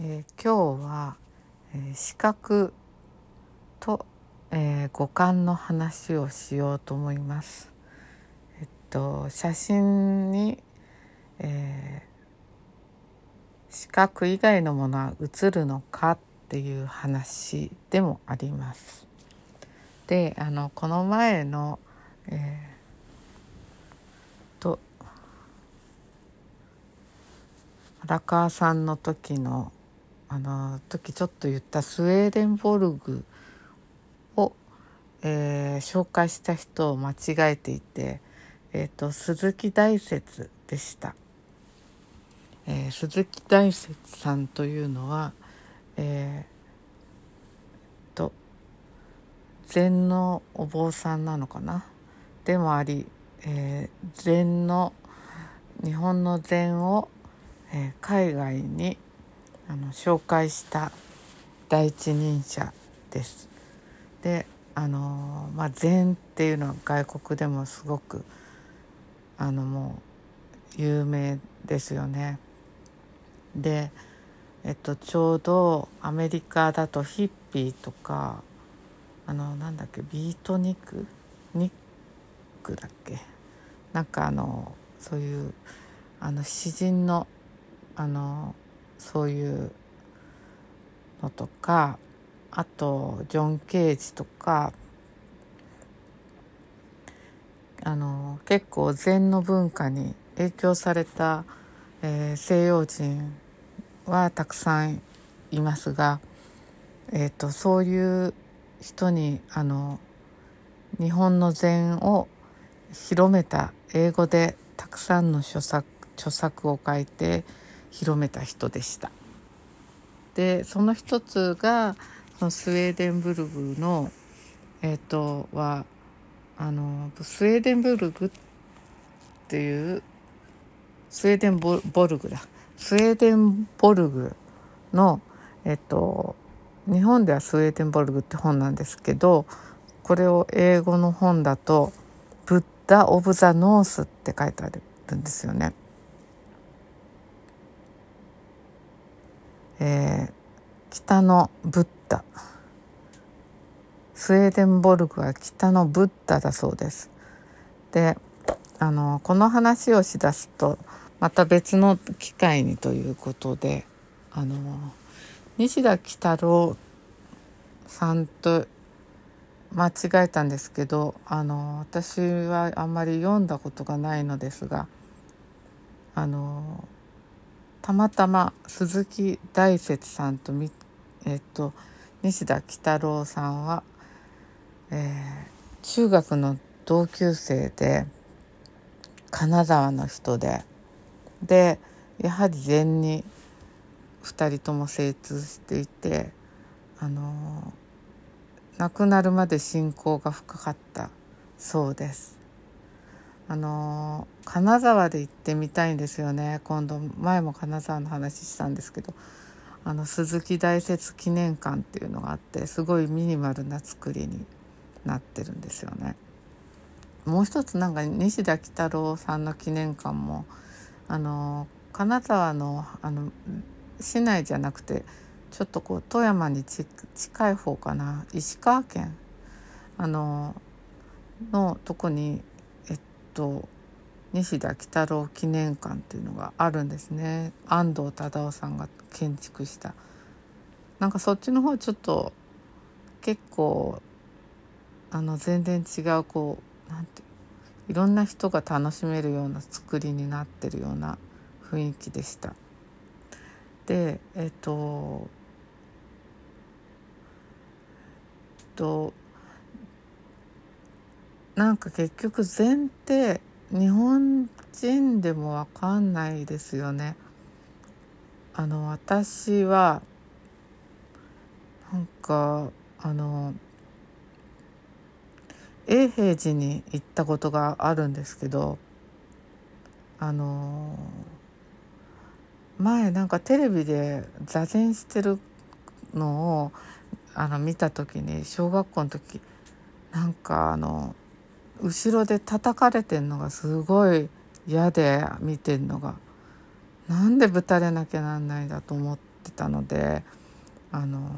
えー、今日は、えー、視覚と、えー、五感の話をしようと思います。えっと写真に、え視覚以外のものは映るのかっていう話でもあります。であのこの前の、えと荒川さんの時のあの時ちょっと言ったスウェーデンボルグを、えー、紹介した人を間違えていて、えーと、鈴木大拙でした、えー、鈴木大拙さんというのは、えー、と禅のお坊さんなのかな？でもあり、えー、禅の日本の禅を、えー、海外にあの紹介した第一人者です。であのまあ禅っていうのは外国でもすごくあのもう有名ですよね。でえっとちょうどアメリカだとヒッピーとかあのなんだっけビートニック？ニックだっけ？なんかあのそういうあの詩人のあのそういうのとかあとジョン・ケージとかあの結構禅の文化に影響された、えー、西洋人はたくさんいますが、えーと、そういう人にあの日本の禅を広めた英語でたくさんの著作著作を書いて広めた人でした。でその一つがそのスウェーデンブルグのえっ、ー、とはあのスウェーデンブルグっていうスウェーデンボルグだスウェーデンボルグのえっ、ー、と日本ではスウェーデンボルグって本なんですけどこれを英語の本だと「ブッダ・オブ・ザ・ノース」って書いてあるんですよね。えー、北のブッダスウェーデンボルグは北のブッダだそうです。であのこの話をしだすとまた別の機会にということであの西田喜太郎さんと間違えたんですけどあの私はあんまり読んだことがないのですがあのたまたま鈴木大拙さんとみえっと、西田喜太郎さんは、えー、中学の同級生で金沢の人ででやはり禅に2人とも精通していてあの亡くなるまで信仰が深かったそうです。あの金沢で行ってみたいんですよね。今度前も金沢の話したんですけど。あの鈴木大拙記念館っていうのがあってすごいミニマルな作りになってるんですよね。もう一つなんか西田喜太郎さんの記念館もあの金沢のあの市内じゃなくてちょっとこう富山に近い方かな。石川県。あののとこにと西田喜太郎記念館っていうのがあるんですね安藤忠雄さんが建築したなんかそっちの方ちょっと結構あの全然違うこうなんていろんな人が楽しめるような作りになってるような雰囲気でした。でえっとえっとなんか結局禅って日本人でもわかんないですよね。あの私はなんかあの永平寺に行ったことがあるんですけどあの前なんかテレビで座禅してるのをあの見た時に小学校の時なんかあの後ろで叩かれてんのがすごい嫌で見てんのがなんでぶたれなきゃなんないんだと思ってたのであの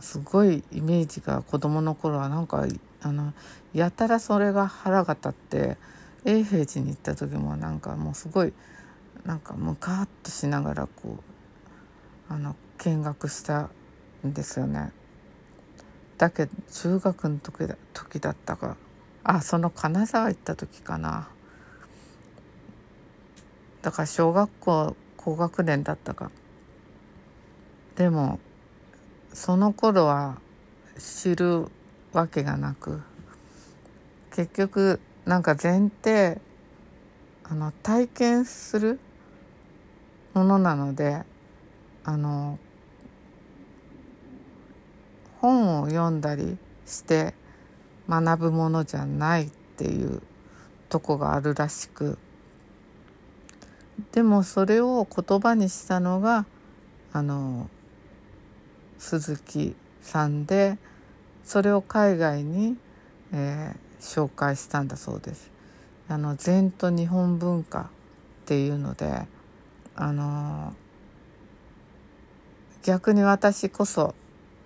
すごいイメージが子供の頃はなんかあのやたらそれが腹が立って永平寺に行った時もなんかもうすごいなんかムカッとしながらこうあの見学したんですよね。だけど中学の時だ時だったかあその金沢行った時かな。だから小学校高学年だったか。でもその頃は知るわけがなく。結局なんか前提あの体験するものなのであの本を読んだりして学ぶものじゃないっていうとこがあるらしくでもそれを言葉にしたのがあの鈴木さんでそれを海外に、えー、紹介したんだそうです。あの禅と日本文化っていうのであの逆に私こそ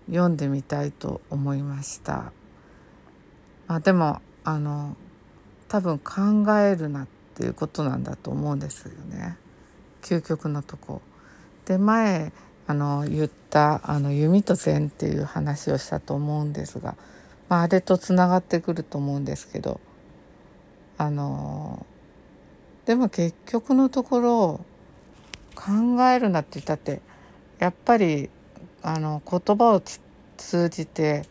読んでみたいと思いました。あでもあの多分考えるなっていうことなんだと思うんですよね究極のとこ。で前あの言ったあの弓と禅っていう話をしたと思うんですが、まあ、あれとつながってくると思うんですけどあのでも結局のところ考えるなって言ったってやっぱりあの言葉を通じて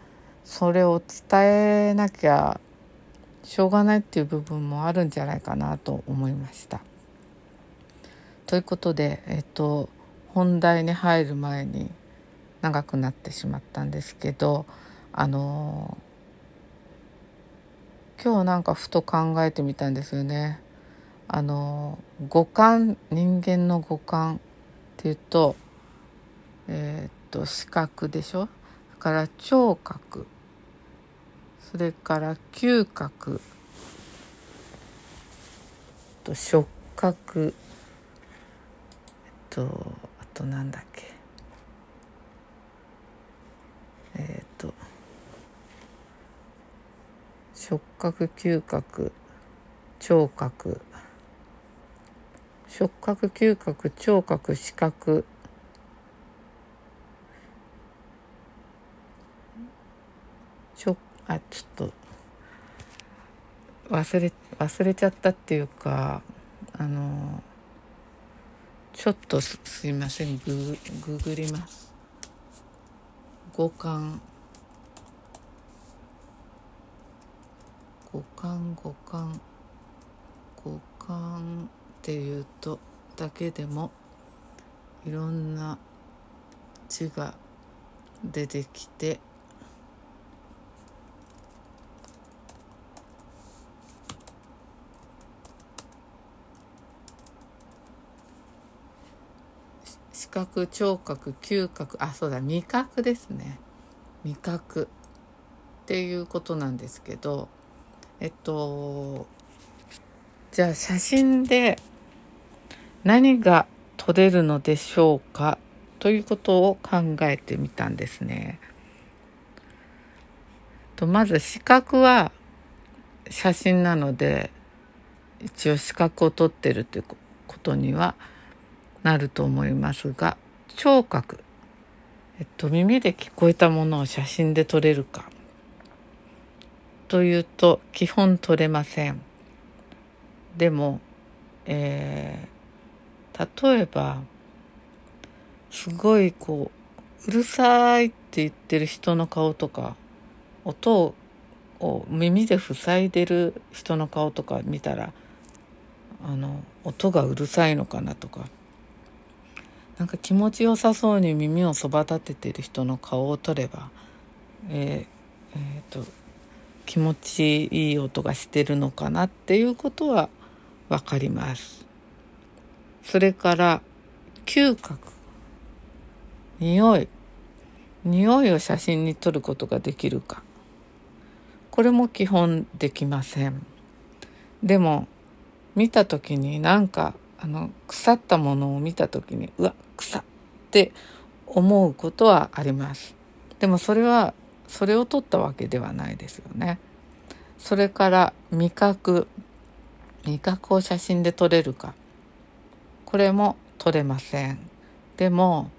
それを伝えなきゃしょうがないっていう部分もあるんじゃないかなと思いました。ということで、えっと、本題に入る前に長くなってしまったんですけどあの今日なんかふと考えてみたんですよね。あの五感人間の五感っていうとえー、っと視覚でしょ？それから聴覚それから嗅覚。と触覚。えっとあとなんだっけ。えっと触覚嗅覚。聴覚。触覚嗅覚聴覚視覚しょあちょっと忘れ忘れちゃったっていうかあのちょっとすすいませんグググります。五感。五感五感。五感っていうとだけでもいろんな字が出てきて視覚聴覚嗅覚あそうだ味覚ですね味覚っていうことなんですけどえっとじゃあ写真で何が撮れるのでしょうかということを考えてみたんですね。とまず視覚は写真なので一応視覚を撮ってるということにはなると思いますが聴覚、えっと、耳で聞こえたものを写真で撮れるか。というと基本撮れません。でも、えー、例えばすごいこううるさいって言ってる人の顔とか音を耳で塞いでる人の顔とか見たらあの音がうるさいのかなとか。なんか気持ちよさそうに耳をそば立ててる人の顔を撮れば、えーえーと、気持ちいい音がしてるのかなっていうことは分かります。それから嗅覚匂い匂いを写真に撮ることができるかこれも基本できません。でも見た時になんかあの腐ったものを見た時にうわ草って思うことはあります。でもそれはそれを取ったわけではないですよね。それから味覚味覚を写真で撮れるか。これも撮れません。でも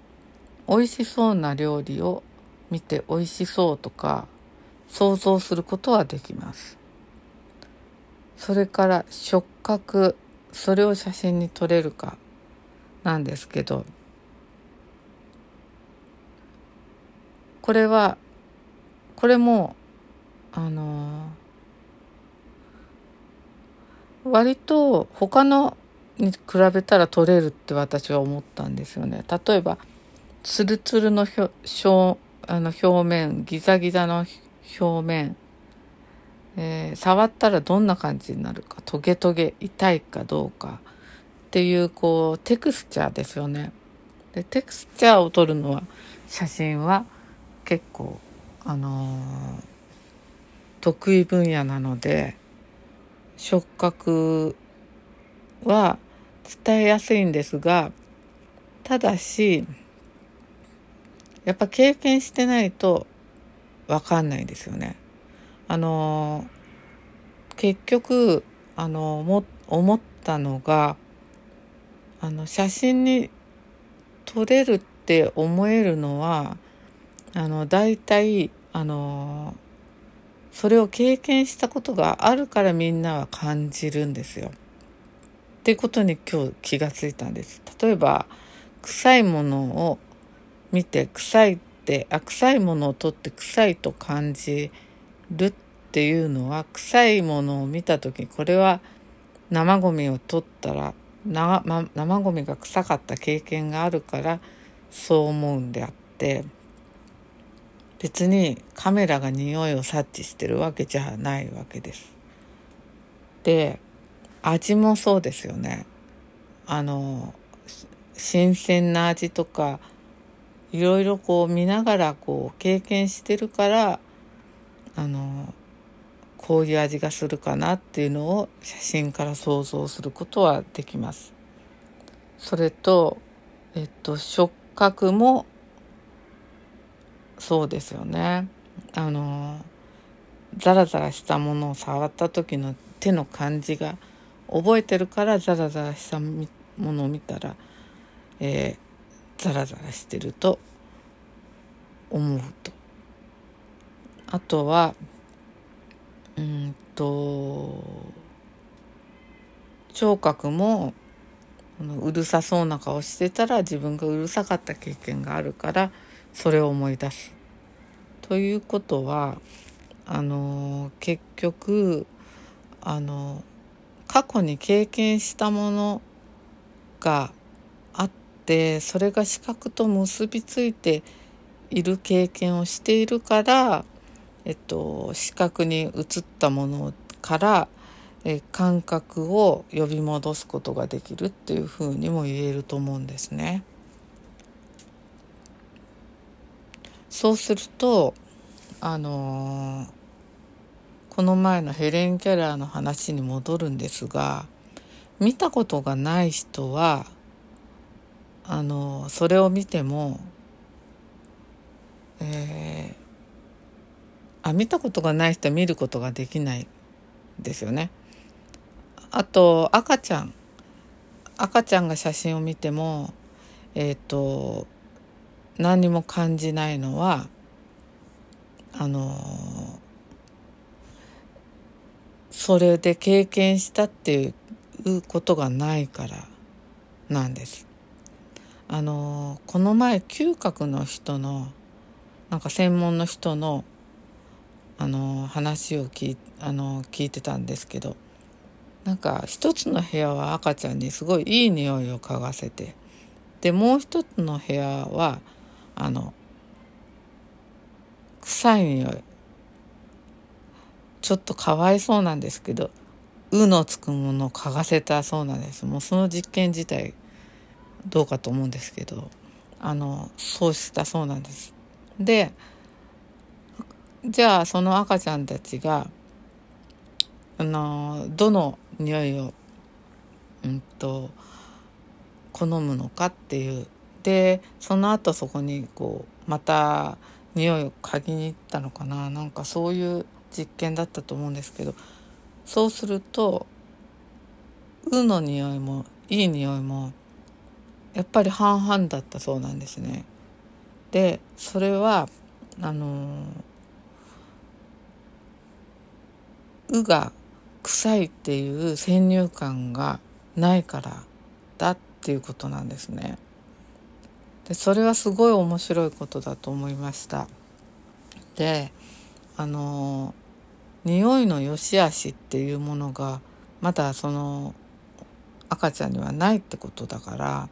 美味しそうな料理を見て美味しそうとか想像することはできます。それから触覚。それを写真に撮れるかなんですけどこれはこれもあの割と他のに比べたら取れるって私は思ったんですよね。例えばツルツルの表あの表面ギザギザの表面、えー、触ったらどんな感じになるかトゲトゲ痛いかどうかっていうこうテクスチャーですよね。でテクスチャーを撮るのは写真は結構あのー、得意分野なので触覚は伝えやすいんですがただしやっぱ経験してないと分かんないですよね。あの結局あのも思ったのがあの写真に撮れるって思えるのはあの大体あのそれを経験したことがあるからみんなは感じるんですよ。っていうことに今日気がついたんです。例えば臭いものを見て臭いってあ臭いものを取って臭いと感じるっていうのは臭いものを見た時これは生ゴミを取ったら生,、ま、生ゴミが臭かった経験があるからそう思うんであって別にカメラが匂いを察知してるわけじゃないわけです。で味もそうですよね。あの新鮮な味とかいろいろこう見ながらこう経験してるからあのこういう味がするかなっていうのを写真から想像することはできます。それと、えっと、触覚もそうですよね。あのザラザラしたものを触った時の手の感じが覚えてるからザラザラしたものを見たら、えー、ザラザラしてると思うと。あとはうんと聴覚もうるさそうな顔してたら自分がうるさかった経験があるからそれを思い出す。ということはあの結局あの過去に経験したものがあってそれが視覚と結びついている経験をしているから、えっと、視覚に映ったものからえ感覚を呼び戻すことができるっていうふうにも言えると思うんですね。そうするとあのー、この前のヘレン・キャラーの話に戻るんですが見たことがない人はあのー、それを見ても、えー、あ見たことがない人は見ることができないですよね。あと赤ちゃん赤ちゃんが写真を見てもえっ、ー、と何にも感じないのはあのそれで経験したっていうことがないからなんです。あのこの前嗅覚の人のなんか専門の人のあの話を聞いあの聞いてたんですけどなんか一つの部屋は赤ちゃんにすごいいい匂いを嗅がせてでもう一つの部屋はあの臭い匂いちょっとかわいそうなんですけど「う」のつくものを嗅がせたそうなんですもうその実験自体どうかと思うんですけどあのそうしたそうなんです。でじゃあその赤ちゃんたちがあのどの匂いを、うんと、好むのかっていう。でその後そこにこうまた匂いを嗅ぎに行ったのかな。なんかそういう実験だったと思うんですけど。そうすると「う」の匂いもいい匂いもやっぱり半々だったそうなんですね。でそれはあの「う」が臭いっていう先入観がないからだっていうことなんですね。でそれはすごい面白いことだと思いました。であの匂いの良し悪しっていうものがまだその赤ちゃんにはないってことだから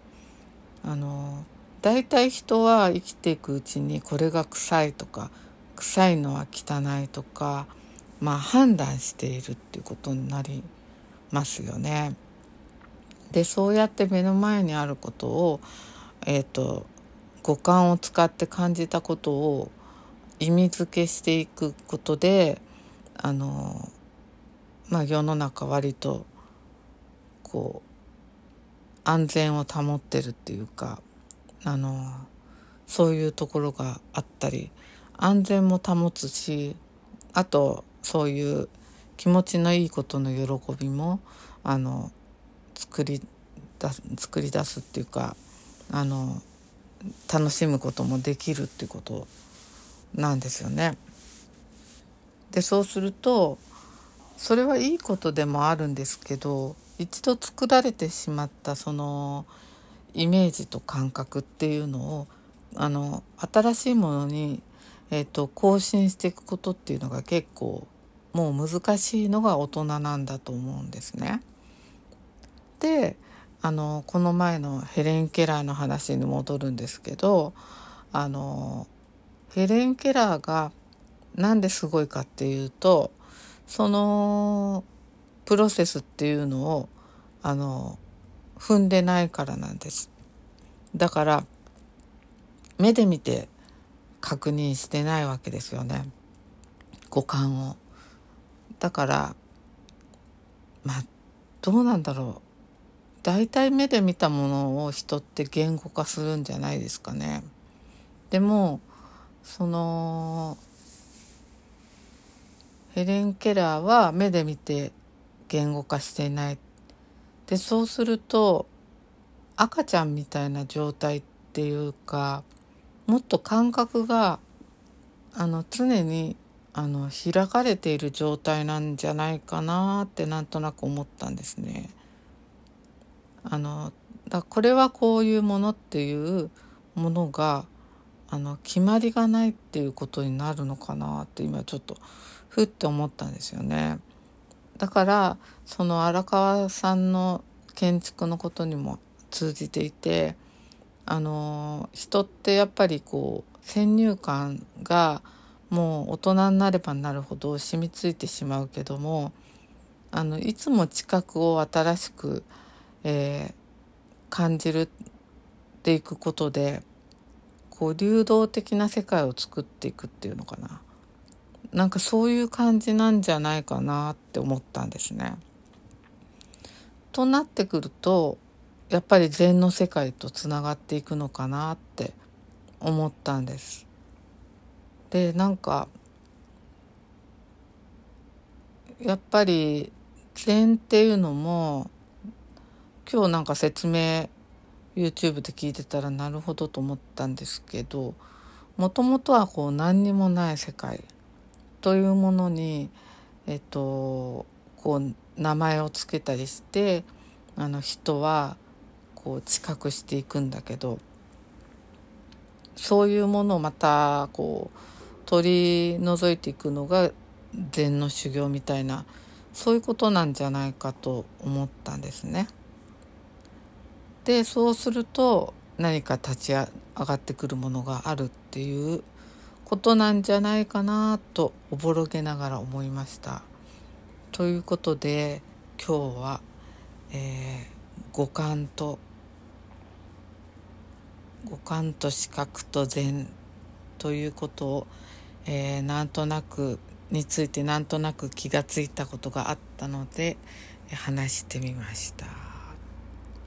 あの大体人は生きていくうちにこれが臭いとか臭いのは汚いとかまあ判断しているっていうことになりますよね。でそうやって目の前にあることを、えーと、五感を使って感じたことを意味付けしていくことであの、まあ、世の中割とこう安全を保ってるっていうかあのそういうところがあったり安全も保つしあとそういう気持ちのいいことの喜びもあの作り出す作り出すっていうかあの楽しむこともできるっていうことなんですよね。でそうするとそれはいいことでもあるんですけど一度作られてしまったそのイメージと感覚っていうのをあの新しいものに、えーと更新していくことっていうのが結構もう難しいのが大人なんだと思うんですね。であのこの前のヘレン・ケラーの話に戻るんですけどあのヘレン・ケラーが何ですごいかっていうとそのプロセスっていうのをあの踏んでないからなんです。だから目で見て確認してないわけですよね五感を。だからまあどうなんだろう大体目で見たものを人って言語化するんじゃないですかね。でもそのヘレン・ケラーは目で見て言語化していない。でそうすると赤ちゃんみたいな状態っていうかもっと感覚があの常にあの開かれている状態なんじゃないかなってなんとなく思ったんですね。あのだこれはこういうものっていうものがあの決まりがないっていうことになるのかなって今ちょっとふって思ったんですよね。だからその荒川さんの建築のことにも通じていてあの人ってやっぱりこう先入観がもう大人になればなるほど染みついてしまうけどもあのいつも知覚を新しく、えー、感じるっていくことでこう流動的な世界を作っていくっていうのかななんかそういう感じなんじゃないかなって思ったんですね。となってくるとやっぱり禅の世界とつながっていくのかなって思ったんです。でなんかやっぱり禅っていうのも今日なんか説明 YouTube で聞いてたらなるほどと思ったんですけどもともとはこう何にもない世界というものにえっとこう名前を付けたりしてあの人はこう知覚していくんだけどそういうものをまたこう取り除いていくのが禅の修行みたいなそういうことなんじゃないかと思ったんですね。でそうすると何か立ち上がってくるものがあるっていうことなんじゃないかなとおぼろげながら思いました。ということで今日は、えー、五感と五感と視覚と禅ということをえー、なんとなくについてなんとなく気がついたことがあったので話してみました。